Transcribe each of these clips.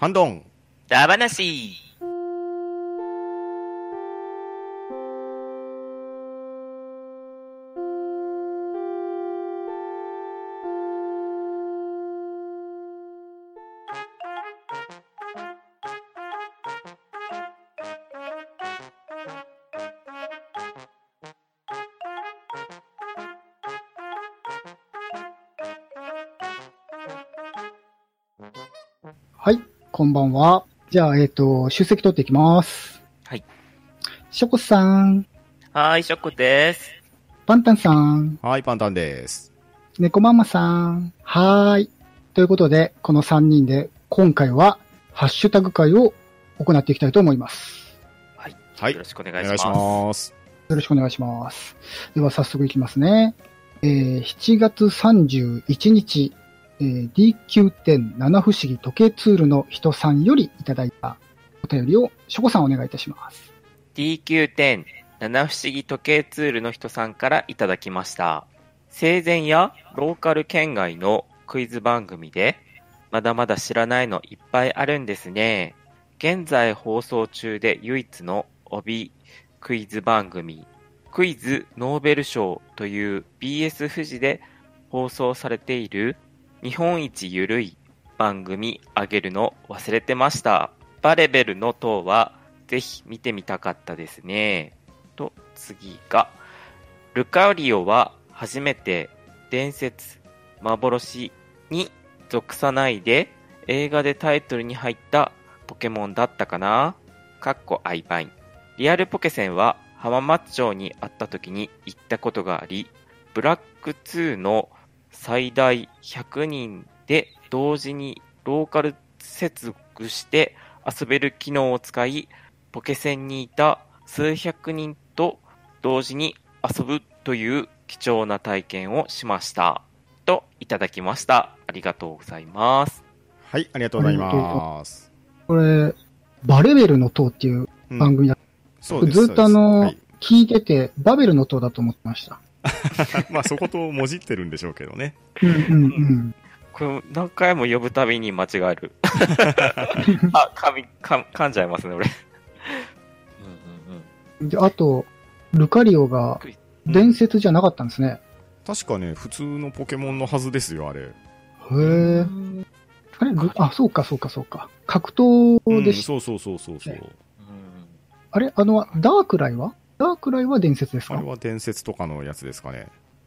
ハンドン。ダバナシーこんばんは。じゃあ、えっ、と、出席取っていきます。はい。ショコさん、はーい、ショックです。パンタンさん、はい、パンタンです。猫ママさん、はーい。ということで、この3人で、今回は、ハッシュタグ会を行っていきたいと思います。はいよろ。しくお願いします。ます。よろしくお願いします。では、早速いきますね。えー7月31日、えー DQ10 七不思議時計ツールの人さんよりいただいたお便りを、ショコさんお願いいたします。DQ10 七不思議時計ツールの人さんからいただきました。生前やローカル県外のクイズ番組で、まだまだ知らないのいっぱいあるんですね。現在放送中で唯一の帯クイズ番組、クイズノーベル賞という BS 富士で放送されている日本一ゆるい番組あげるの忘れてました。バレベルの塔はぜひ見てみたかったですね。と、次が、ルカリオは初めて伝説、幻に属さないで映画でタイトルに入ったポケモンだったかなかっこ曖昧。リアルポケセンは浜松町にあった時に行ったことがあり、ブラック2の最大100人で同時にローカル接続して遊べる機能を使い、ポケセンにいた数百人と同時に遊ぶという貴重な体験をしました。といただきました。ありがとうございます。はい、ありがとうございます。これ、バレベルの塔っていううん番組だ、そうです。ずっとあの、はい聞いてて、バベルの塔だと思ってました。まあ、そこともじってるんでしょうけどね。うんうんうん。これ何回も呼ぶたびに間違える。あ、噛み、噛噛んじゃいますね、俺。うんうんうん。で、あと、ルカリオが伝説じゃなかったんですね。確かね、普通のポケモンのはずですよ、あれ。へえ。あれルあ、そうかそうかそうか。格闘うんでし、そうそうそうそうそう。ねあれあの、ダークライは？ダークライは伝説ですか？あれは伝説とかのやつですかね。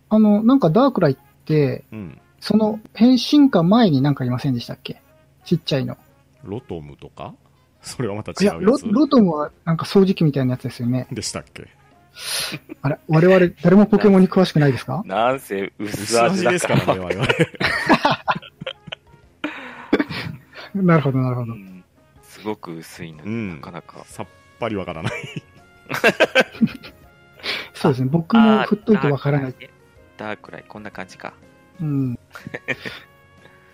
あの、なんかダークライって、うん。その変進化前になんかいませんでしたっけ？ちっちゃいの。ロトムとか？それはまたいや、違うやつ？ロロトムはなんか掃除機みたいなやつですよね。でしたっけ？あれ我々、誰もポケモンに詳しくないですか？なんせ薄薄味。ですかららね、我々。なるほど、なるほど。うんすごく薄いので、うんなかなか。さっぱりわからない。そうですね。僕も振っといてわからない。ダークライ、こんな感じか。うん。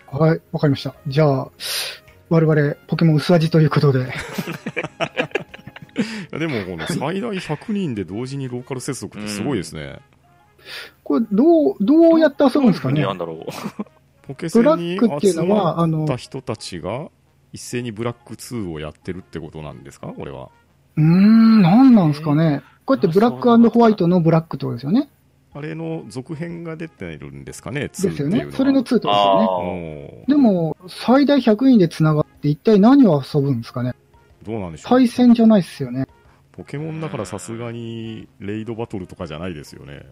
はい、わかりました。じゃあ、我々、ポケモン薄味ということで。いやでも、この最大100人で同時にローカル接続ってすごいですね。これ、どう、どうやって遊ぶんですかね？どういうふうにやんだろポケセブランにックっていう集のは、まあの、うった人たちが一斉にブラック2をやってるってことなんですか？これは。ーん、なんなんですかね。こうやってブラックホワイトのブラックってことですよね。あれの続編が出てるんですかね ?2 ですよ。ねそれの2ってことう。ですよね。でも、最大100人で繋がって一体何を遊ぶんですかねどうなんでしょう対戦じゃないですよね。ポケモンだからさすがにレイドバトルとかじゃないですよね。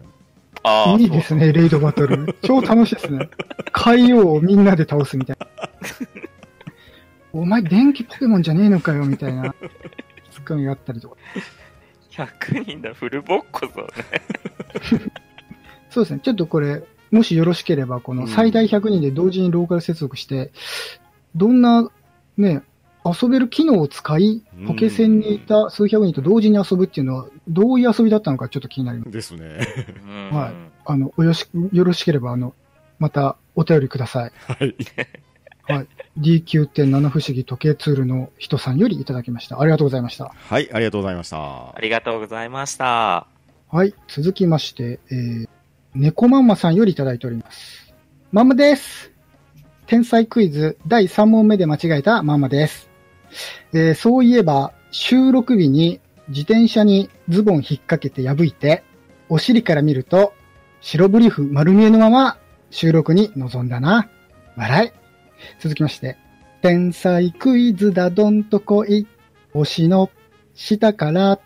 あー。いいですね、レイドバトル。超楽しいですね。海王をみんなで倒すみたいな。お前電気ポケモンじゃねえのかよ、みたいな。ツッコミがあったりとか。そう100人だ、フルボッコぞね。そうですね。ちょっとこれ、もしよろしければ、この最大100人で同時にローカル接続して、どんな、ね、遊べる機能を使いうん、ポケセンにいた数百人と同時に遊ぶっていうのは、どういう遊びだったのかちょっと気になります。ですね。うんはいあの、およし、よろしければ、あの、またお便りください。はい。はい。D9.7 不思議時計ツールの人さんよりいただきました。ありがとうございました。はい、ありがとうございましたあ。りがとうございました。はい。続きまして、えー、猫マンマさんよりいただいております。マンマです。天才クイズ第3問目で間違えたままです。えーそういえば、収録日に自転車にズボン引っ掛けて破いて、お尻から見ると、白ブリーフ丸見えのまま収録に臨んだな。笑い。続きまして、天才クイズだどんとこい。星の下から、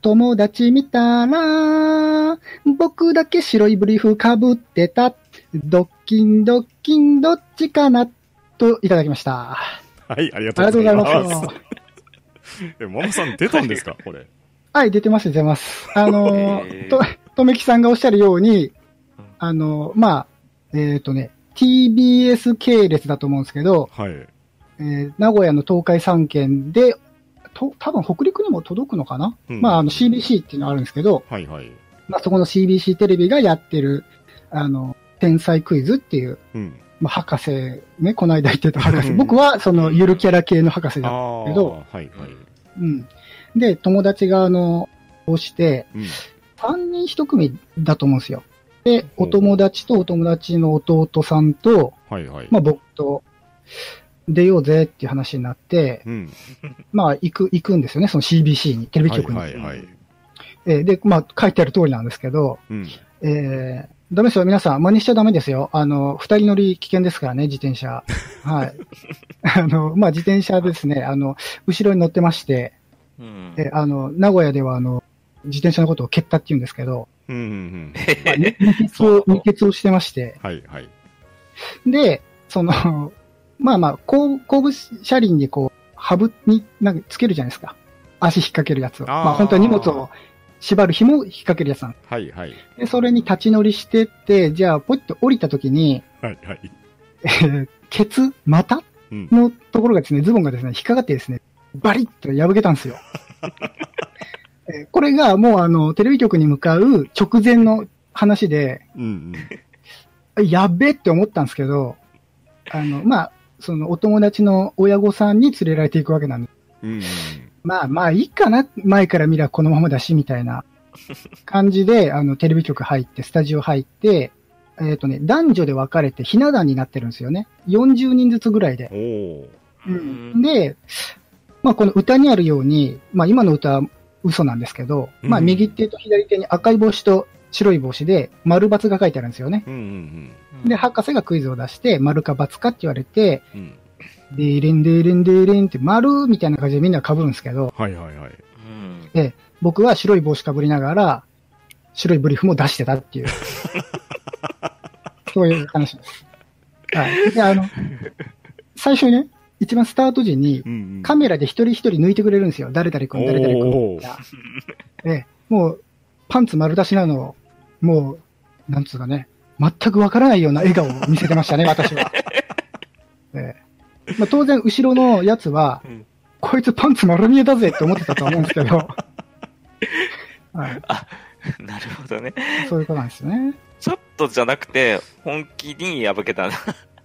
友達見たら、僕だけ白いブリーフ被ってた。ドッキンドッキンどっちかなといただきました。はい、ありがありがとうございま。ますす。え、ママさん出たんですか？これ。はい、出てます、出てます。あの と、とめきさんがおっしゃるように、あのー、まあ、えっ、とね、TBS 系列だと思うんですけど、はい。えー名古屋の東海3県で、と、多分北陸にも届くのかな、うんまあ、あの CBC っていうのがあるんですけど、はいはい。まあ、そこの CBC テレビがやってる、あの、天才クイズっていう、うん。まあ、博士、ね、この間言ってた博士。うん僕は、その、ゆるキャラ系の博士だ。ああ、けどはいはい。うん。で、友達が、あの、こうして、うん。3人1組だと思うんですよ。で、お友達とお友達の弟さんと、はいはい。まあ、僕と、出ようぜっていう話になって、うん。まあ、行く、行くんですよね、その CBC に、テレビ局に。はいはいはい。えーで、まあ、書いてある通りなんですけど、うん。えー、ダメですよ、皆さん、真似しちゃダメですよ。あの、二人乗り危険ですからね、自転車。はい。あの、まあ、自転車ですね、あの、後ろに乗ってまして、うん。え、あの、名古屋では、あの、自転車のことを蹴ったって言うんですけど、うんうんうん。まあ、二二血を、二血をしてまして、はいはい。で、その、まあまあ、後後部車輪にこう、ハブになんかつけるじゃないですか。足引っ掛けるやつを。あーまあ本当は荷物を縛る紐を引っ掛けるやつなんではいはい。で、それに立ち乗りしてって、じゃあ、ポイッと降りた時に、はいはい。え ーケツ、股うん。のところがですね、ズボンがですね、引っかかってですね、バリッと破けたんですよ。えーこれがもうあの、テレビ局に向かう直前の話で、うんうん。やっべって思ったんですけど、あの、まあ、そのお友達の親御さんに連れられていくわけなんで、うんうん。まあまあいいかな、前から見りゃこのままだし、みたいな感じで、あの、テレビ局入って、スタジオ入って、えっ、とね、男女で分かれてひな壇になってるんですよね。40人ずつぐらいで。うん、で、まあこの歌にあるように、まあ今の歌は嘘なんですけど、うんまあ右手と左手に赤い帽子と白い帽子で丸×が書いてあるんですよね。うんうんで、博士がクイズを出して、丸か×かって言われて、うん。うん。でーれんでーれんでーれんって丸みたいな感じでみんな被るんですけど、はいはいはい。うん。僕は白い帽子かぶりながら、白いブリーフも出してたっていう。そういう話です。はい。で、あの、最初にね、一番スタート時に。カメラで一人一人抜いてくれるんですよ。誰々君、誰々君。ええ、もう、パンツ丸出しなのを、もう、なんつうかね、全くわからないような笑顔を見せてましたね、私は。ええまあ、当然、後ろのやつは、うんこいつパンツ丸見えだぜって思ってたと思うんですけど、はい、なるほどね。そういうことなんですよね。ちょっとじゃなくて、本気に破けたな。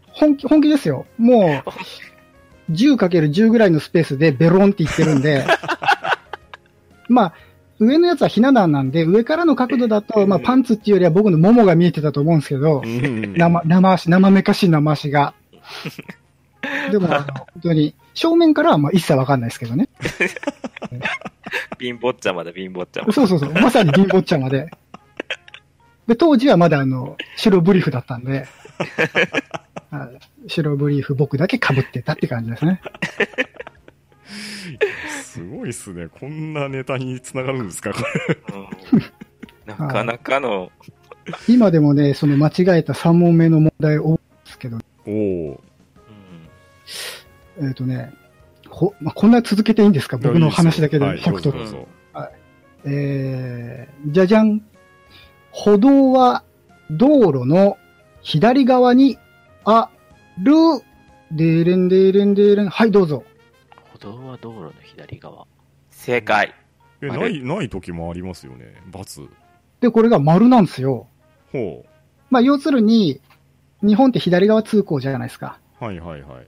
本気、本気ですよ。もう、10×10 ぐらいのスペースでベロンっていってるんで、まあ、上のやつはひな壇なんで、上からの角度だと、まあ、パンツっていうよりは僕のももが見えてたと思うんですけど。生、生足、生めかしい生足が。でも、本当に、正面からはまあ一切わかんないですけどね。貧乏っちゃまだ貧乏っちゃま。そうそうそう、まさに貧乏ちゃまで。で、当時はまだあの、白ブリーフだったんで、はい白ブリーフ僕だけ被ってたって感じですね。すごいっすね。こんなネタに繋がるんですか？これ。うんなかなかの、今でもね、その間違えた3問目の問題を覚えてますけど、おお。うんえっ、とね、ほ、まあ、こんな続けていいんですか？僕の話だけではい、100とどうぞ。どうぞ。えー、じゃじゃん。歩道は道路の左側にある。でーれんでーれんでーれん。はい、どうぞ。歩道は道路の左側。正解。え、あれない、ない時もありますよね。×。で、これが丸なんですよ。ほまあ、要するに、日本って左側通行じゃないですか。う。はいはいはい。う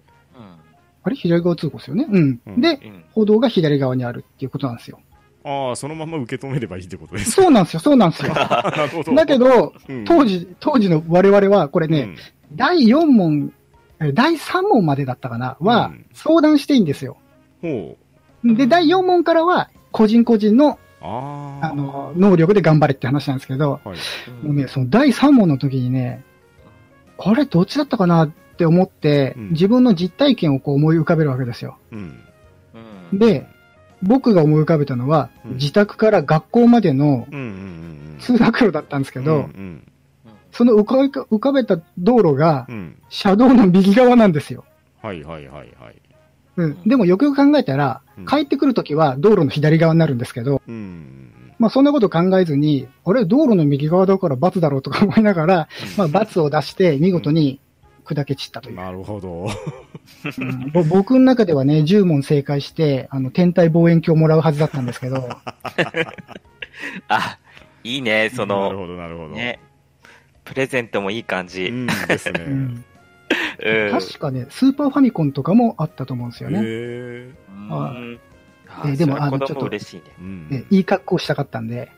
あれ？左側通行ですよね？うん。うんで、ん。うん。歩道が左側にあるっていうことなんですよ。ああ、そのまま受け止めればいいってことです。そうなんですよ、そうなんですよ。なるほど。だけど、うん、当時、当時の我々は、これね、うん第4問え第3問までだったかなはうん、相談していいんですよ。ほで、第4問からは、個人個人の、う。ああ。あの、能力で頑張れって話なんですけど、はい。もうね、その第3問の時にね、これどっちだったかなって思って、うん自分の実体験をこう思い浮かべるわけですよ。うん。うんで、僕が思い浮かべたのは、うん自宅から学校までのうんうんうん通学路だったんですけうん。ど、うんその浮かべ浮かべた道路がう、ん。うん。車道の右側なんですよ。はいはいはいはい。うん。でもよくよく考えたら、うん帰ってくるときは道路の左側になるんですけど、うん。まあそんなこと考えずに、あれ、道路の右側だから罰だろうとか思いながら、まあ罰を出して見事に砕け散ったという。なるほど。うんぼ僕の中ではね、10問正解して、あの、天体望遠鏡をもらうはずだったんですけど、あ、いいね、そなるの、ほどなるほど。ね、プレゼントもいい感じ。うんですね。確かね、スーパーファミコンとかもあったと思うんですよね。へえ。うんあえーでもあのちょっと供嬉しいね。うんでいい格好したかったんで、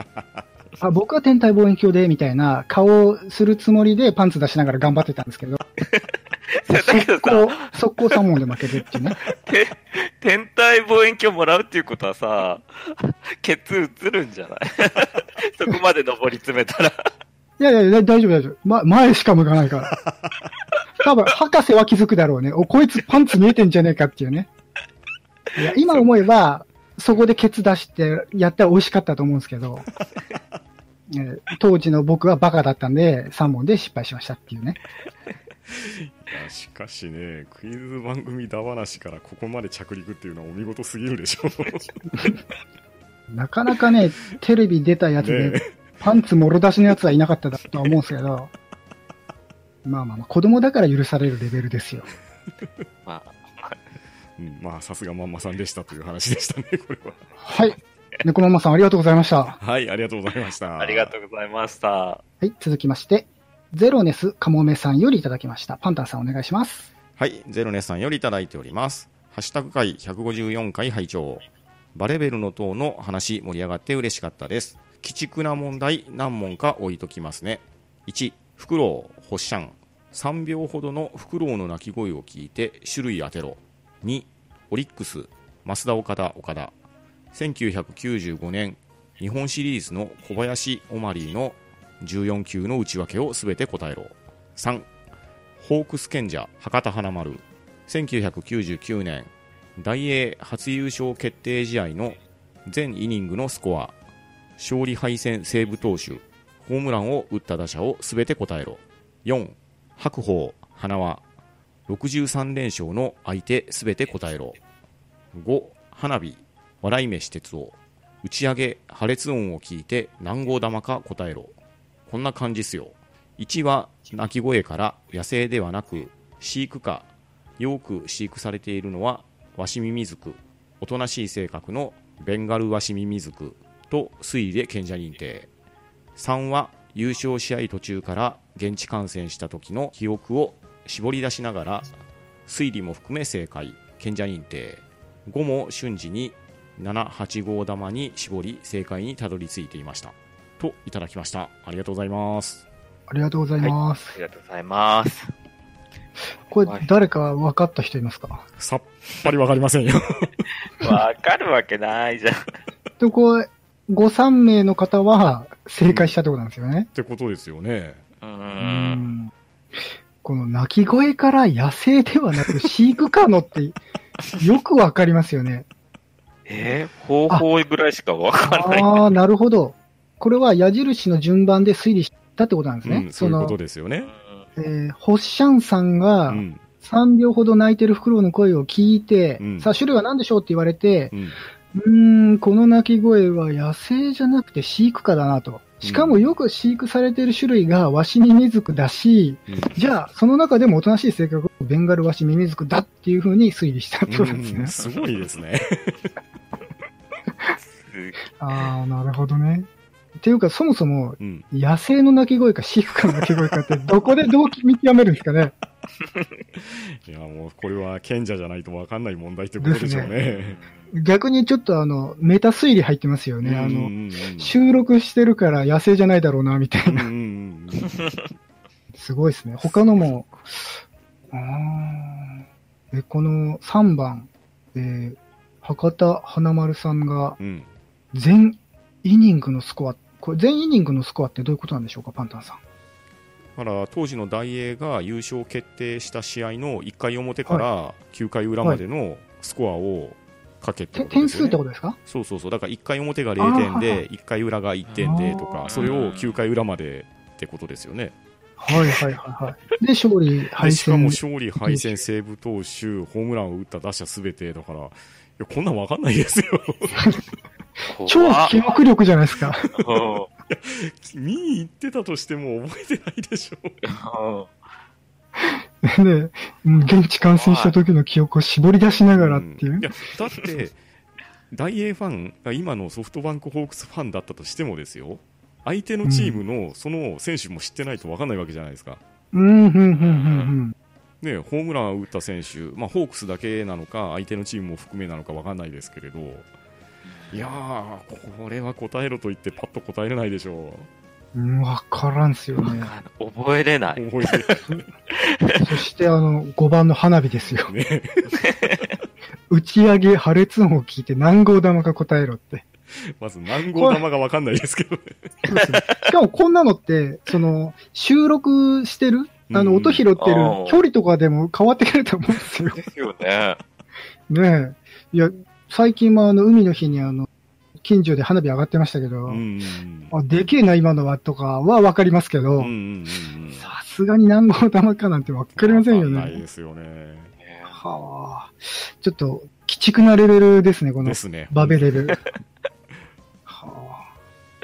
あ僕は天体望遠鏡で、みたいな顔をするつもりでパンツ出しながら頑張ってたんですけど、だけど速攻さ、、速攻3問で負けるっていうね。て天体望遠鏡もらうっていうことはさ、ケツ映るんじゃない？そこまで上り詰めたら。いやいや、だ大丈夫大丈夫。ま、前しか向かないから。多分、博士は気づくだろうね。お、こいつパンツ見えてんじゃねえかっていうね。いや、今思えば、そこでケツ出してやったら美味しかったと思うんですけど、えー当時の僕はバカだったんで、3問で失敗しましたっていうね。いやしかしね、クイズ番組だ話からここまで着陸っていうのはお見事すぎるでしょ。なかなかね、テレビ出たやつねで、パンツもろ出しのやつはいなかっただとは思うんですけど、まあまあまあ、子供だから許されるレベルですよ。まあ、うん、まあ、さすがまんまさんでしたという話でしたね、これは。はい。猫ママさんありがとうございました。はい、ありがとうございました。ありがとうございました。はい、続きまして、ゼロネスカモメさんよりいただきました。パンタンさんお願いします。はい、ゼロネスさんよりいただいております。ハッシュタグ会154回拝聴バレベルの塔の話盛り上がって嬉しかったです。鬼畜な問題何問か置いときますね。1、フクロウ、ホッシャン。3秒ほどのフクロウの鳴き声を聞いて種類当てろ。2、オリックス、増田岡田岡田。1995年、日本シリーズの小林オマリーの14球の内訳をすべて答えろ。3、ホークス賢者博多華丸1999年大英初優勝決定試合の全イニングのスコア勝利敗戦西武投手ホームランを打った打者を全て答えろ。4白鵬花輪63連勝の相手全て答えろ。5花火。笑い飯哲夫。打ち上げ破裂音を聞いて何号玉か答えろ。こんな感じっすよ。1は鳴き声から野生ではなく飼育下よく飼育されているのはワシミミズクおとなしい性格のベンガルワシミミズクと推理で賢者認定。3は優勝試合途中から現地観戦した時の記憶を絞り出しながら推理も含め正解。賢者認定。5も瞬時に78号玉に絞り正解にたどり着いていました。といただきました。ありがとうございます。ありがとうございます。ありがとうございます。これ、誰か分かった人いますか？さっぱりわかりませんよ。わかるわけないじゃん。で、こう、5、3名の方は正解したってことなんですよね。ってことですよねう。うんん。この鳴き声から野生ではなく飼育可能って よくわかりますよね。えー方法ぐらいしかわからない。ああ、なるほど。これは矢印の順番で推理したってことなんですね。うん、そういうことの、ですよね。えー、ホッシャンさんがうん。3秒ほど泣いてるフクロウの声を聞いて、うんさあ種類は何でしょうって言われてう、ん。うーん、この鳴き声は野生じゃなくて飼育下だなと。しかもよく飼育されている種類がワシミミズクだし、うんじゃあ、その中でもおとなしい性格をベンガルワシミミズクだっていう風に推理したってことですねうん。すごいですね。す ああ、なるほどね。っていうか、そもそも、うん。野生の鳴き声か飼育下の鳴き声かって、どこでどう見極めるんですかね。いや、もう、これは賢者じゃないとわかんない問題ってことでしょうね。逆にちょっとあの、メタ推理入ってますよね。あの、収録してるから野生じゃないだろうな、みたいな。すごいですね。他のも、あこの3番、えー博多華丸さんがうん。全イニングのスコア、これ全イニングのスコアってどういうことなんでしょうか、パンタンさん。だから当時の大英が優勝決定した試合の1回表から9回裏までのスコアをかけてて点数ってことですか？そうそうそう。だから1回表が0点で1回裏が1点でとかそれを9回裏までってことですよね。はいはいはいはい。で、勝利、で敗しかも戦。勝利敗戦西武投手ホームランを打った打者すべてだからいやこんなんわかんないですよ。超記憶力じゃないですか。うん見に行ってたとしても覚えてないでしょ。ね、うん 現地観戦した時の記憶を絞り出しながらっていう。ん。いやだって大英ファンが今のソフトバンクホークスファンだったとしてもですよ。相手のチームのその選手も知ってないと分かんないわけじゃないですか、うん、うん、うん、うん。ね、ホームランを打った選手、まあ、ホークスだけなのか相手のチームも含めなのか分かんないですけれど。いやーこれは答えろと言ってパッと答えれないでしょうん、わからんすよね。覚えれなうい。覚えそしてあの、5番の花火ですよ。てね打ち上げ破裂音を聞いて何号玉か答えろって。まず何号玉が分かんないですけどねそうですねしかもこんなのって、その、収録してるあの、うん音拾ってる距離とかでも変わってくると思うんですよ。ですよね。ねえ。いや、最近もあの、海の日にあの、近所で花火上がってましたけど、うんあ、でけえな、今のは、とかはわかりますけど、うんうんうんうんさすがに何号玉かなんてわかりませんよね。ないですよねはあ。ちょっと、鬼畜なレベルですね、こので、すねバベレル。は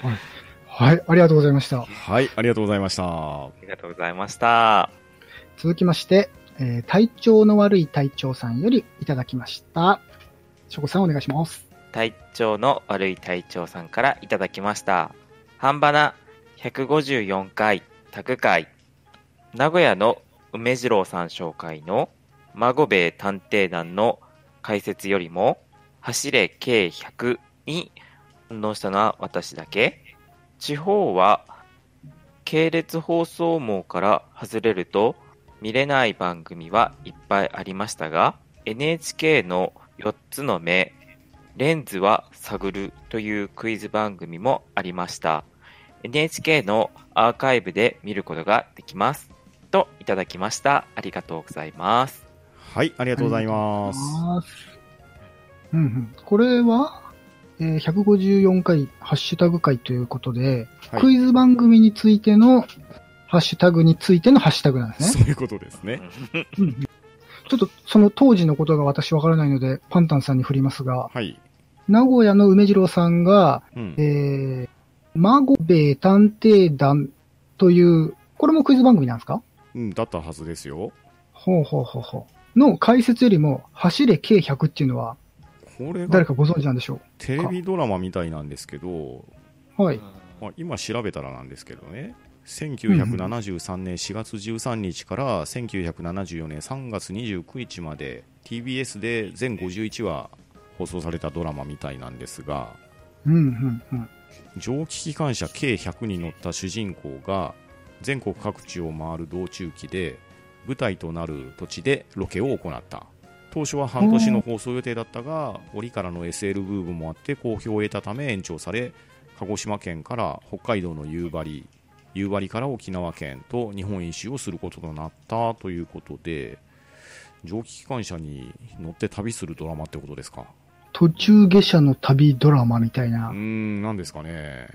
あ。はい。はい、ありがとうございました。はいありがとうございましたありがとうございました。続きまして、えー体調の悪い隊長さんよりいただきました。しょこさんお願いします。体調の悪い隊長さんからいただきました。半ばな154回宅会。名古屋の梅次郎さん紹介の孫兵衛探偵団の解説よりも走れ計100に反応したのは私だけ地方は系列放送網から外れると見れない番組はいっぱいありましたが NHK の4つの目レンズは探るというクイズ番組もありました。NHK のアーカイブで見ることができます。といただきました。ありがとうございます。はいありがとうございますうんうん。これは、えー154回ハッシュタグ回ということで、はいクイズ番組についてのハッシュタグについてのハッシュタグなんですね。そういうことですねうんうんちょっとその当時のことが私わからないので、パンタンさんに振りますが、はい名古屋の梅次郎さんが、うん。えー、孫兵衛探偵団という、これもクイズ番組なんですか？うんだったはずですよ。ほうほうほうほう。の解説よりも、走れ計100っていうのは、これが誰かご存知なんでしょテレビドラマみたいなんですけど、うはい。まあ、今調べたらなんですけどね。1973年4月13日から1974年3月29日まで TBS で全51話放送されたドラマみたいなんですがうん、うん、うん。蒸気機関車計100に乗った主人公が全国各地を回る道中記で舞台となる土地でロケを行った当初は半年の放送予定だったが折からの SL ブームもあって好評を得たため延長され鹿児島県から北海道の夕張夕張から沖縄県と日本一周をすることとなったということで蒸気機関車に乗って旅するドラマってことですか？途中下車の旅ドラマみたいうなー、ん何ですかね。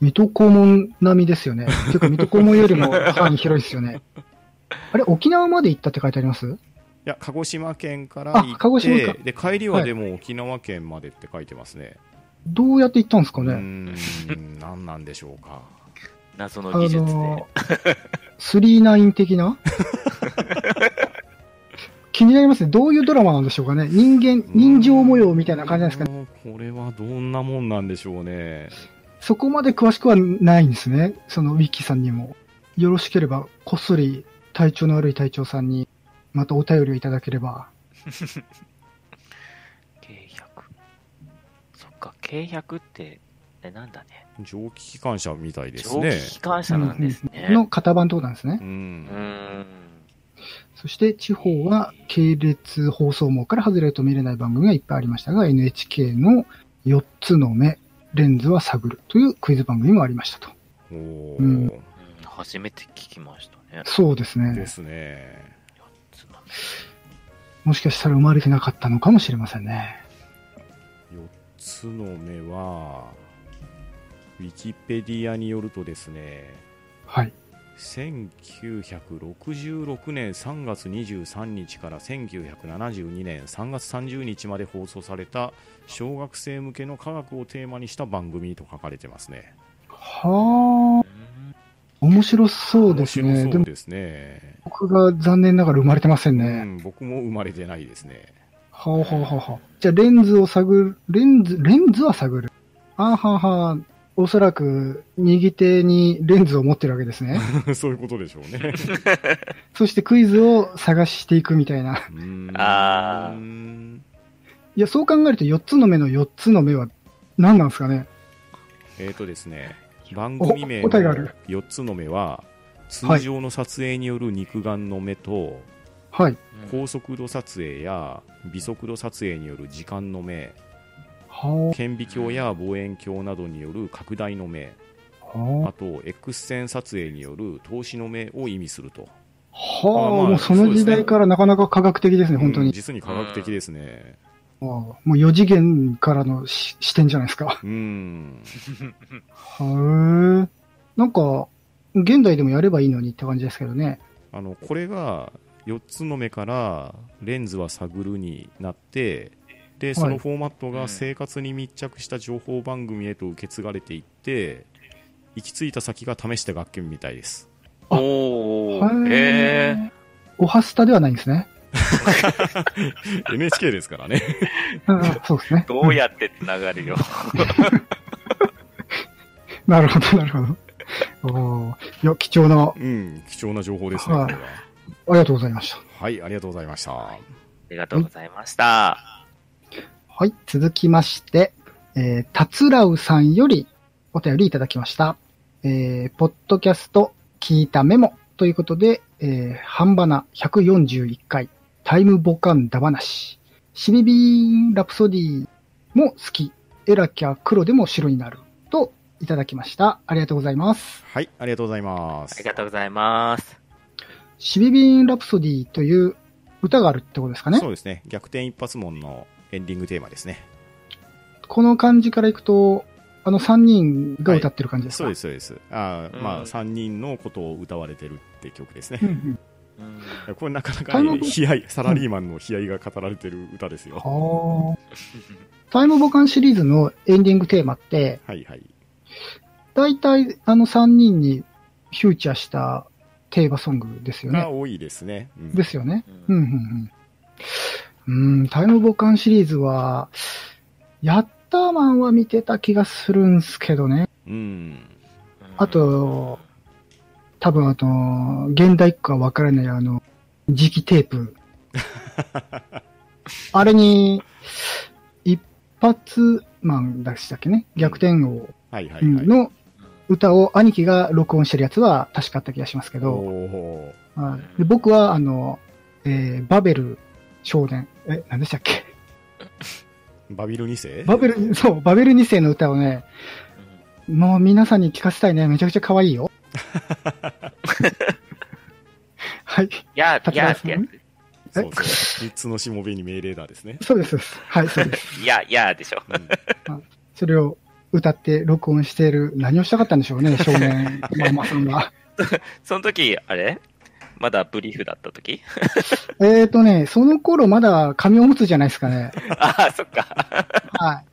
水戸黄門並みですよね。ていうか、水戸黄門よりも範囲広いですよね。あれ、沖縄まで行ったって書いてあります？いや鹿児島県から行あ鹿児島ってか。で帰りはでも沖縄県までって書いてますね、どうやって行ったんですかうーねん何なんでしょうか。謎のあ技術で。の、39的な？気になりますね。どういうドラマなんでしょうかね。人間、人情模様みたいな感じなんですかね。ねこれはどんなもんなんでしょうねそこまで詳しくはないんですね。そのウィッキーさんにも。よろしければ、こっそり体調の悪い隊長さんに、またお便りをいただければ。計100。そっか、計100って、え、なんだね。蒸気機関車みたいです蒸ね気機関車なんですね。の型番ってことなんですねう。うんーん。そして地方は系列放送網から外れると見れない番組がいっぱいありましたが、NHK の4つの目、レンズは探るというクイズ番組もありましたと。おーうんうん初めて聞きましたね。そうですね。ですね。もしかしたら生まれてなかったのかもしれませんね。4つの目は、ウィキペディアによるとですね、はい。1966年3月23日から1972年3月30日まで放送された小学生向けの科学をテーマにした番組と書かれてますね。はあ、面白そうですね。そうですね。僕が残念ながら生まれてませんうね。ん、僕も生まれてないですね。はあ、はあはあはあ、じゃあレンズを探る、レンズ、レンズは探る。あーはあはあ、おそらく右手にレンズを持ってるわけですね。そういうことでしょうね。そしてクイズを探していくみたいな。あーーいや、そう考えると4つの目の4つの目は何なんですかねえーとですね、番組名お答えがあるの4つの目は、通常の撮影による肉眼の目と、はい。高速度撮影や微速度撮影による時間の目、は顕微鏡や望遠鏡などによる拡大の目、あ、はあと X 線撮影による透視の目を意味すると。あ、はあ、まあまあもうその時代からなかなか科学的ですね、本当に。うん実に科学的ですね。ああもう4次元からのし視点じゃないですか。うーん。へえ。なんか、現代でもやればいいのにって感じですけどね。あの、これが4つの目からレンズは探るになって、で、そのフォーマットが生活に密着した情報番組へと受け継がれていって、行き着いた先が試して学研みたいです。おー、えー、おはスタではないんですね。NHK ですからね。うんそうですね。どうやってつながるよ。なるほど、なるほど。おーいや、貴重な、あうん、貴重な情報ですね、はいこれは。りがとうございました。はい、ありがとうございました。ありがとうございました。はい、続きまして、えー、たつらうさんよりお便りいただきました。えー、ポッドキャスト聞いたメモということで、えー、半ばな141回、タイムボカンダ話、シビビーンラプソディも好き、エラキャ黒でも白になるといただきました。ありがとうございます。はい、ありがとうございまあす。りがとうございます。シビビーンラプソディという歌があるってことですかねそうですね、逆転一発門のエンディングテーマですね。この感じからいくと、あの3人が歌ってる感じですか、そうです、そうです。あーうんまあ、3人のことを歌われてるって曲ですねう。んうんうんこれなかなか、タイムね、悲哀、サラリーマンの悲哀が語られてる歌ですよ。はあ。タイムボカンシリーズのエンディングテーマって、はいはい。大体あの3人にフューチャーしたテーマソングですよね。が多いですね。うんですよね。ううんん、うん、うん。うん、タイムボカンシリーズは、ヤッターマンは見てた気がするんすけどね。うん。あと、多分あの、現代っ子はわからないあの、磁気テープ。あれに、一発マンでしたっけね？逆転王。の歌を兄貴が録音してるやつは確かあった気がしますけど、はいで僕はあの、えーバベル少年、え、何でしたっけ？バビル2世？バベル、そう、バベル2世の歌をね、もう皆さんに聞かせたいね。めちゃくちゃ可愛いよ。はい。やー、やーってやつ。そうそう。三つのしもべに命令だですね。そうです。そうですはい、そうです。いや、やーでしょ。うんそれを歌って録音している、何をしたかったんでしょうね、少年 ママさんは。その時、あれ？まだブリーフだった時？えーとね、その頃まだ紙おむつじゃないですかね。ああ、そっか。はい。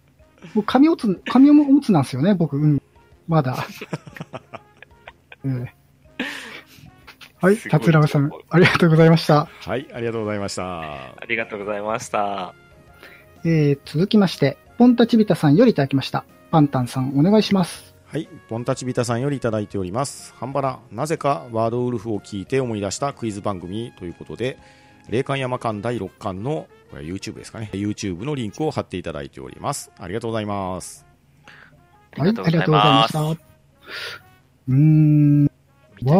もう紙おむつ、紙おむつなんですよね、僕、うん。まだ。う んはい、すごい達郎さん、ありがとうございました。はい、ありがとうございました。ありがとうございました。えー、続きまして、ポンタチビタさんよりいただきました。パンタンさん、お願いします。はい、ポンタチビタさんよりいただいております。ハンバラ、なぜかワードウルフを聞いて思い出したクイズ番組ということで、霊感山間第6巻の、これ YouTube ですかね。YouTube のリンクを貼っていただいております。ありがとうございます。はい、ありがとうございまました。うーん、ワ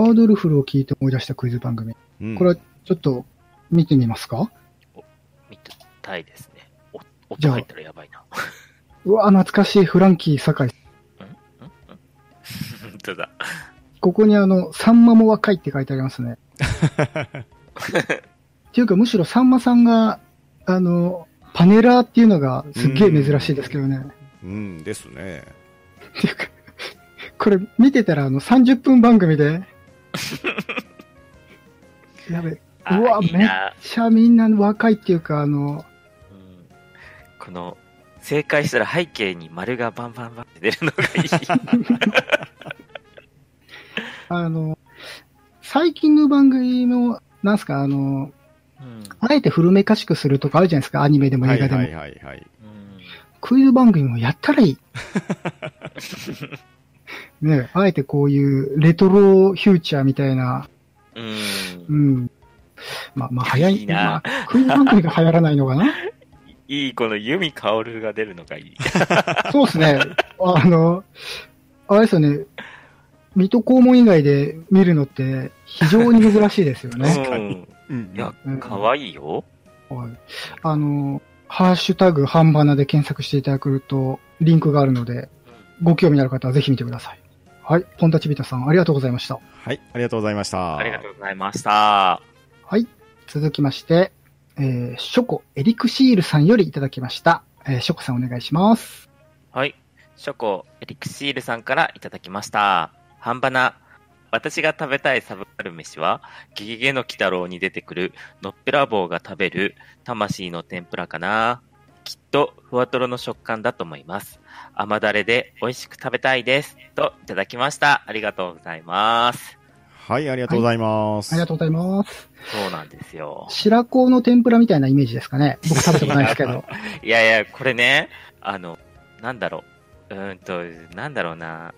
ードルフルを聞いて思い出したクイズ番組。うん、これはちょっと見てみますか？見たいですね。おじゃあ音入ったらやばいな。うわ、懐かしいフランキー堺。本当だ。ここにあの、サンマも若いって書いてありますね。っていうか、むしろさんまさんが、あの、パネラーっていうのがすっげえ珍しいですけどね。うんですね。っていうか、これ見てたらあの30分番組で、やべ、あうわ、めっいいな、ちゃみんな若いっていうか、あの、うんこの、正解したら背景に丸がバンバンバンって出るのがいい。あの、最近の番組も、なんすか、あの、うんあえて古めかしくするとかあるじゃないですか、アニメでも映画でも。はいはいはいはい。うんクイズ番組もやったらいい。ねあえてこういうレトロフューチャーみたいな、うんうん。まあ、まあ、早い。いいなまあ、クイズ番組が流行らないのかな？いい、この由美薫が出るのがいい。そうですね。あの、あれですよね。水戸黄門以外で見るのって非常に珍しいですよね。うん。うんいや、うん可愛いよ。はいあの、ハッシュタグハンバナで検索していただくとリンクがあるので、ご興味のある方はぜひ見てください。はい。ポンタチビタさん、ありがとうございました。はい、ありがとうございました。ありがとうございました。はい。続きまして、えー、ショコエリクシールさんよりいただきました。えー、ショコさんお願いします。はい。ショコエリクシールさんからいただきました。半ばな。私が食べたいサブカル飯は、ゲゲゲの鬼太郎に出てくる、のっぺらぼうが食べる、魂の天ぷらかな。きっと、ふわとろの食感だと思います。甘だれで美味しく食べたいです。と、いただきました。ありがとうございます。はい、ありがとうございます。ありがとうございます。そうなんですよ。白子の天ぷらみたいなイメージですかね。僕食べたことないですけど。いやいや、これね、あの、なんだろう。うーんと、なんだろうな。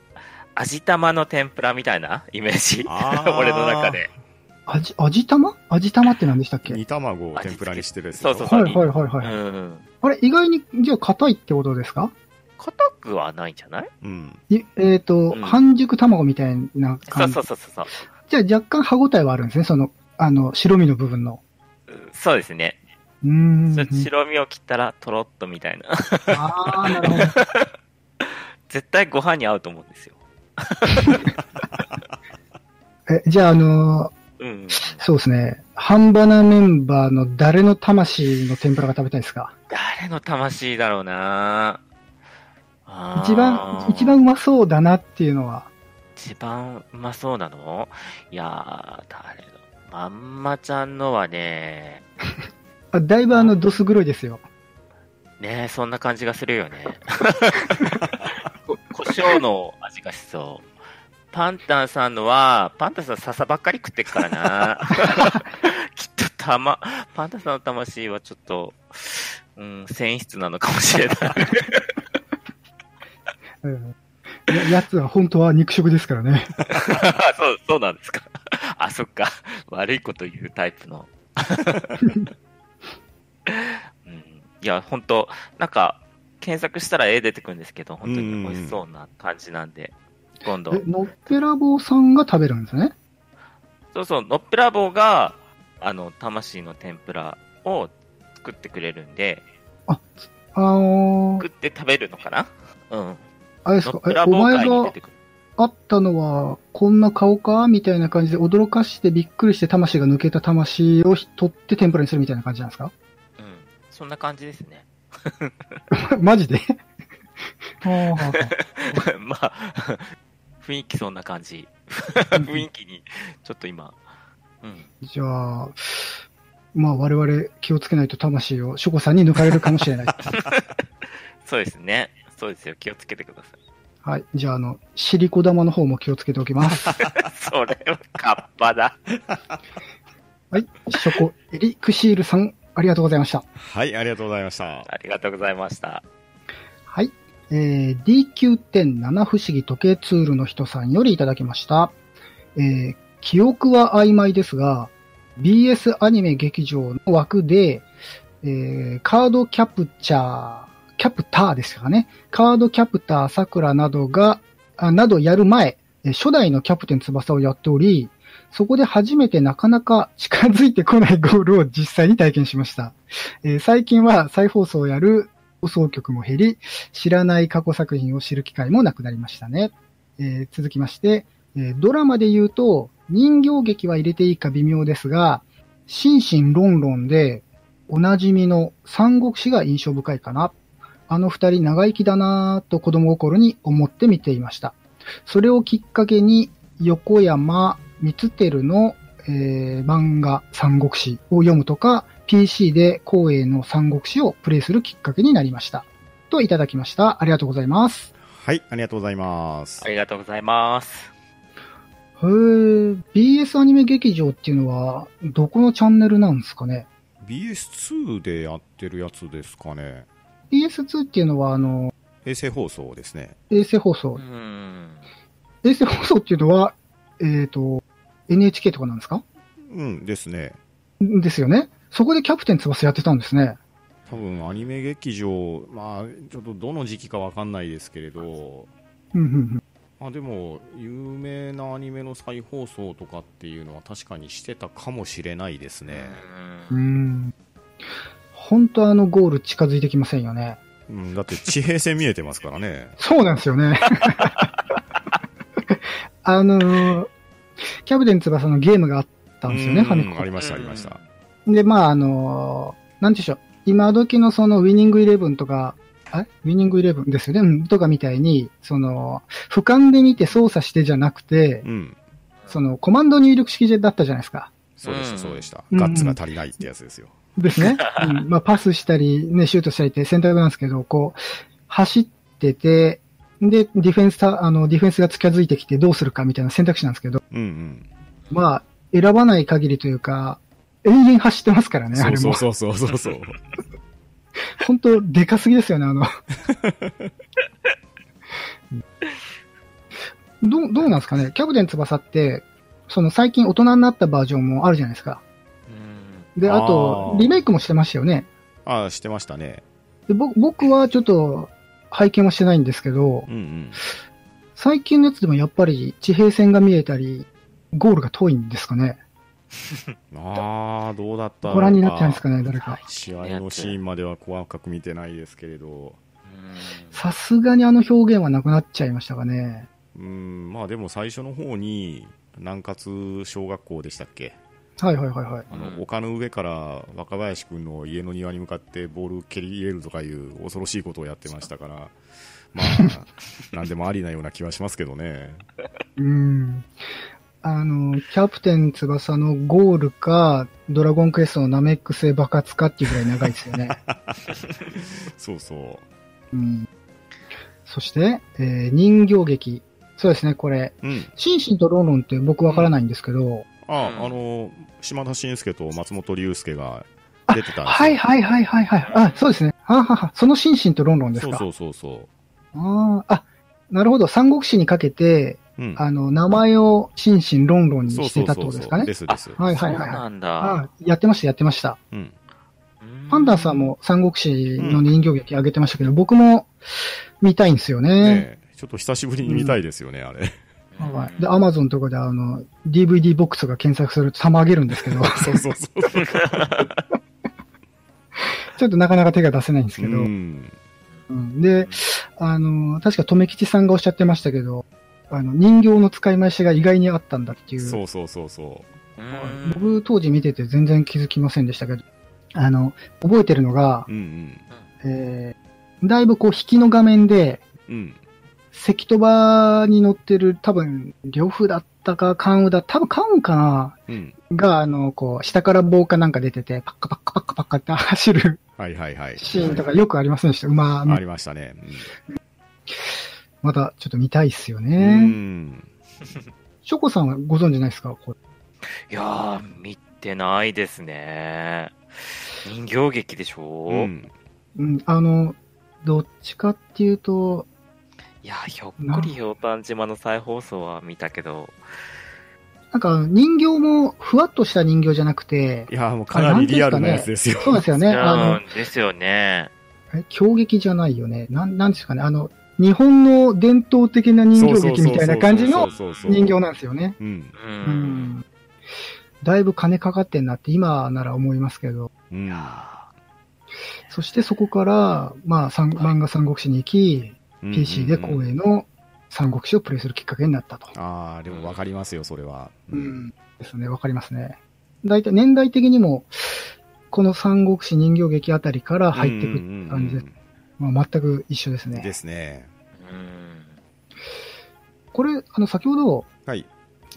味玉の天ぷらみたいなイメージ？俺の中で。味、味玉？味玉って何でしたっけ？煮卵を天ぷらにしてるやつそうそうそうはいはいはいはい。うん。あれ、意外に、じゃあ硬いってことですか？硬くはないんじゃない？うん。いえっ、と、うん半熟卵みたいなそう感じ。そうそうそう。じゃあ若干歯応えはあるんですね。その、あの、白身の部分の。うんそうですね。うーん。そ白身を切ったらとろっとみたいな。ああ、なるほど。絶対ご飯に合うと思うんですよ。え、じゃあ、あのうん。ーそうですね。半ばなメンバーの誰の魂の天ぷらが食べたいですか？誰の魂だろうな一番、一番うまそうだなっていうのは？一番うまそうなの？いやー、誰のまんまちゃんのはね、あだいぶあの、どす黒いですよ。ねえ、そんな感じがするよね。椒の味がしそう。パンタンさんのは、パンタンさん笹ばっかり食ってっからな。きっとたま、パンタンさんの魂はちょっと、うん、繊維質なのかもしれない。う んややつは本当は肉食ですからね。そう、そうなんですか。あ、そっか。悪いこと言うタイプの。うん、いや、本当なんか、検索したら絵出てくるんですけど、本当に美味しそうな感じなんで、今度え、。のっぺらぼうさんが食べるんですね？そうそう、のっぺらぼうが、あの、魂の天ぷらを作ってくれるんで、あのー作って食べるのかな？うん。あれですか？のっぺらえ、お前ぼう会に出がてくる。あったのは、こんな顔か？みたいな感じで驚かしてびっくりして魂が抜けた魂を取って天ぷらにするみたいな感じなんですか？うん。そんな感じですね。マジで？まあ、雰囲気そんな感じ。雰囲気に、ちょっと今、うん。じゃあ、まあ我々気をつけないと魂をショコさんに抜かれるかもしれない。そうですね。そうですよ。気をつけてください。はい。じゃあ、あの、シリコ玉の方も気をつけておきます。それはカッパだ。はい。ショコエリクシールさん、ありがとうございました。はい、ありがとうございました。ありがとうございました。はい。えー、DQ.7 不思議時計ツールの人さんよりいただきました。えー、記憶は曖昧ですが、BS アニメ劇場の枠で、えー、カードキャプチャー、キャプターですかね。カードキャプター桜などが、あなどやる前、えー初代のキャプテン翼をやっており、そこで初めてなかなか近づいてこないゴールを実際に体験しました。えー最近は再放送をやる放送局も減り、知らない過去作品を知る機会もなくなりましたね。えー続きまして、えドラマで言うと、人形劇は入れていいか微妙ですが、心身論論で、おなじみの三国志が印象深いかな。あの二人長生きだなぁと子供心に思って見ていました。それをきっかけに、横山光輝の、えー漫画三国志を読むとか、PC で光栄の三国志をプレイするきっかけになりました。といただきました。ありがとうございます。はい、ありがとうございますあ。りがとうございます。へー BS アニメ劇場っていうのは、どこのチャンネルなんですかね？BS2 でやってるやつですかね。?BS2 っていうのは、あの、衛星放送ですね。衛星放送う。ん。衛星放送っていうのは、えっ、と、NHK とかなんですか？うんですね。ですよね。そこでキャプテン翼やってたんですね。多分アニメ劇場、まあ、ちょっとどの時期かわかんないですけれど、うんうんうんまあ、でも、有名なアニメの再放送とかっていうのは確かにしてたかもしれないですね。うーん。本当あのゴール近づいてきませんよね。うん、だって地平線見えてますからね。そうなんですよね。あのーキャプテン翼のゲームがあったんですよね、うんファミコンありました、ありました。で、まあ、あのーなんていうんでしょう。今時のそのウィニングイレブンとか、あれ？ウィニングイレブンですよね？うんとかみたいに、その、俯瞰で見て操作してじゃなくて、うん。その、コマンド入力式だったじゃないですか。そうでした、うんそうでした。うんガッツが足りないってやつですよ。ですね。うん、まあ、パスしたり、ね、シュートしたりって選択なんですけど、こう、走ってて、で、ディフェンスた、あの、ディフェンスが近づいてきてどうするかみたいな選択肢なんですけど、うんうん。まあ、選ばない限りというか、永遠走ってますからね、あれも。そうそうそうそう。本当でかすぎですよね、あの。どう、どうなんですかね？キャプテン翼って、その最近大人になったバージョンもあるじゃないですか。うんで、ああと、ーリメイクもしてましたよね。ああ、してましたね。でぼ僕はちょっと拝見はしてないんですけどう、んうん。最近のやつでもやっぱり地平線が見えたり、ゴールが遠いんですかねああ、どうだったご覧になってないですかね、誰か。試合のシーンまでは細かく見てないですけれど、さすがにあの表現はなくなっちゃいましたかね。うん、まあでも最初の方に、南葛小学校でしたっけはいはいはいはい。あの、うん丘の上から若林くんの家の庭に向かってボール蹴り入れるとかいう恐ろしいことをやってましたから、まあ、なんでもありなような気はしますけどね。うん。あの、キャプテン翼のゴールか、ドラゴンクエストのナメック星爆発かっていうぐらい長いですよね。そうそうん。そして、えー人形劇。そうですね、これ。う。うん。シンシンとロンロンって僕わからないんですけど、あ、うんあの、島田紳介と松本龍介があ出てたんですよはいはいはいはいはい。あ、そうですね。ははは。そのシンシンとロンロンですか？そうそうそうそあーあ、なるほど。三国志にかけて、う。うん。あの、名前をシンシンロンロンにそうしてたってそうそうそう。ことですかね。ですです。そうはいはいはいはい。なんだ。あやってました、やってました。うん。パンダさんも三国志の人形劇上げてましたけど、僕も見たいんですよね。ねえちょっと久しぶりに見たいですよね、あれ。うんはい。で、アマゾンとかであの、DVD ボックスが検索すると玉上げるんですけど、そうそうそう。ちょっとなかなか手が出せないんですけど、うん。うんで、あの、確か留吉さんがおっしゃってましたけど、あの、人形の使い回しが意外にあったんだっていう。そうそうそうそうん僕当時見てて全然気づきませんでしたけど、あの、覚えてるのがう。う、んえー、だいぶこう引きの画面で、うん。うん。関戸場に乗ってる多分、呂布だったか関羽だ、多分関羽かな？うん。が、あの、こう、下から棒かなんか出てて、パッカパッカパッカパッカって走るはいはいはい。シーンとかよくありませんでした？馬、ありましたね。またちょっと見たいっすようね。ん。ショコさんはご存知ないですか？いやー、見てないですね。人形劇でしうょ、ん。うん、あの、どっちかっていうと、いや、ひょっこりひょうたん島の再放送は見たけど、なんか人形もふわっとした人形じゃなくてい、や、もうかなりリアルなやつですよ。そうですよね。あのう、ん、ですよね。え狂劇じゃないよね。なん、なんですかね。あの、日本の伝統的な人形劇みたいな感じの人形なんですよね。う。うん。うんん。だいぶ金かかってんなって今なら思いますけど、うん。そしてそこから、まあ、三漫画三国志に行き、うん PC で光栄の三国志をプレイするきっかけになったと。ああ、でもわかりますよ、それは。うん。ですね、わかりますね。大体、年代的にも、この三国志人形劇あたりから入ってくる感じです。まあ、全く一緒ですね。ですね。うん。これ、あの、先ほど、はい。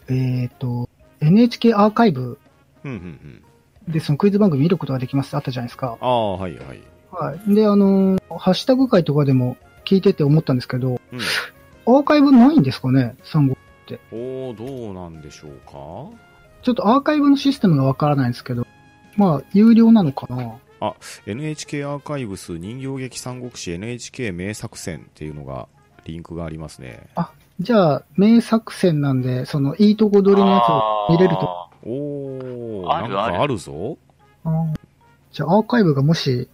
えっ、と、NHK アーカイブうんうんうん。でそのクイズ番組見ることができますってあったじゃないですか。ああ、はいはい。はい。で、あのーハッシュタグ会とかでも聞いてて思ったんですけど、うん。アーカイブないんですかね三国。おおどうなんでしょうか？ちょっとアーカイブのシステムがわからないんですけど、まあ、有料なのかな NHK アーカイブス人形劇三国志 NHK 名作戦っていうのがリンクがありますねじゃあ、名作戦なんで、その、いいとこ取りのやつを見れると。あおおなんあるあるかあるぞあーじゃあ、アーカイブがもし、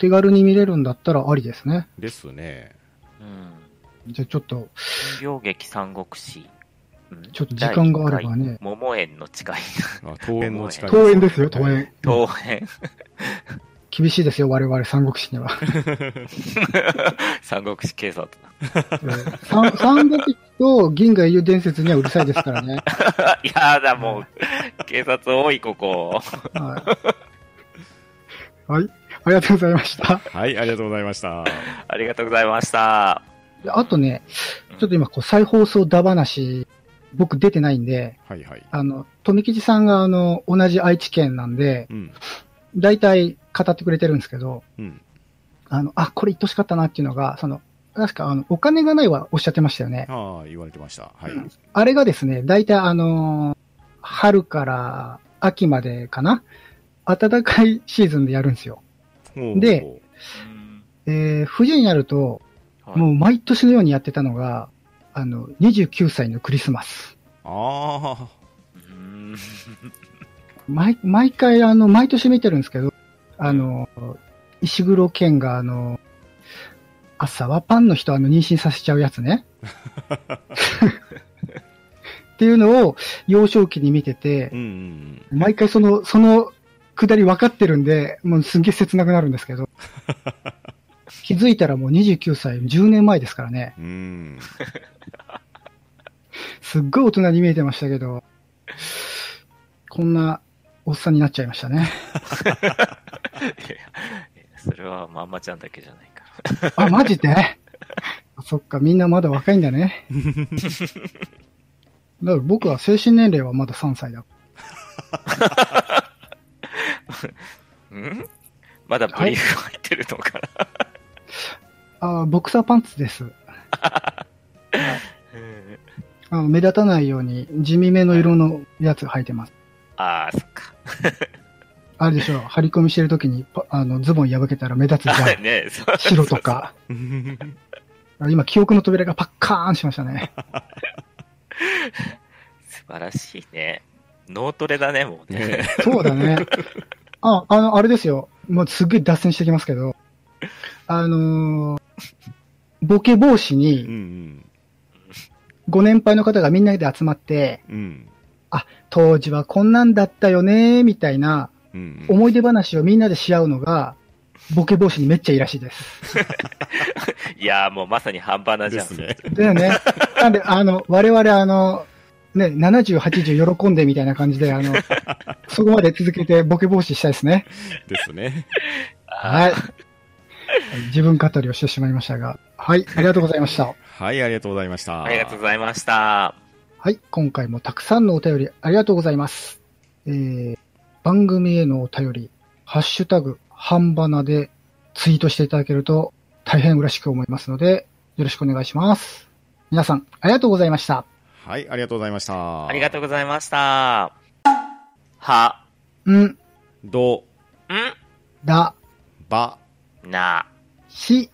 手軽に見れるんだったらありですね。ですねーうん。じゃあ、ちょっと、人形劇三国志。うん？ちょっと時間があればね第一回桃園の誓い。あ桃園の近い登園ですよ、登園。桃園。厳しいですよ、我々三国志には。三国志警察。三三国志と銀河英雄伝説にはうるさいですからね。やだ、もう、警察多い、ここ。はい。はい。ありがとうございました。はいありがとうございましたありがとうございました。であとね、ちょっと今、こう、再放送だ話、僕出てないんで、はいはいあの、富吉さんが、あの、同じ愛知県なんで、うん大体語ってくれてるんですけど、うんあの、あ、これ言ってほしかったなっていうのが、その、確か、あの、お金がないはおっしゃってましたよね。ああ言われてましたはいあれがですね、大体あのー春から秋までかな暖かいシーズンでやるんですよ。でえー、冬になると、はい。もう毎年のようにやってたのが、あの、29歳のクリスマス。うああうん。毎、毎回、あの、毎年見てるんですけど、あの、石黒賢が、あの、朝はパンの人あの妊娠させちゃうやつね。っていうのを幼少期に見ててう、んうん。毎回その、そのくだり分かってるんで、もうすんげえ切なくなるんですけど。気づいたらもう29歳、10年前ですからね。すっごい大人に見えてましたけど、こんなおっさんになっちゃいましたね。それはまんまちゃんだけじゃないから。あ、マジで？そっか、みんなまだ若いんだね。だから僕は精神年齢はまだ3歳だ。ん？まだブリーフ入ってるのかな、あボクサーパンツです。うんあの目立たないように地味めの色のやつ履いてます。ああ、そっか。あれでしょ、張り込みしてる時にパあのズボン破けたら目立つじゃん。ねそう白とか。あ今、記憶の扉がパッカーンしましたね。素晴らしいね。脳トレだね、もうね。ね そうだね。あ、あの、あれですよ。もうすっげえ脱線してきますけど、あのーボケ防止うんうにんご年配の方がみんなで集まって、うん当時はこんなんだったよね、みたいなうん思い出話をみんなでし合うのが、ボケ防止にめっちゃいいらしいです。いやーもうまさに半端なじゃん。ですねだよね。なんで、あの、我々あの、ね、70、80喜んでみたいな感じで、あの、そこまで続けてボケ防止したいですね。ですねはい。自分語りをしてしまいましたが。はい、ありがとうございました。はいありがとうございましたありがとうございました。はい、今回もたくさんのお便りありがとうございます。えー、番組へのお便り、ハッシュタグ、半ばなでツイートしていただけると大変嬉しく思いますので、よろしくお願いします。皆さん、ありがとうございました。はいありがとうございました。ありがとうございました。は、ん、ど。ん、だ、ば。な、し、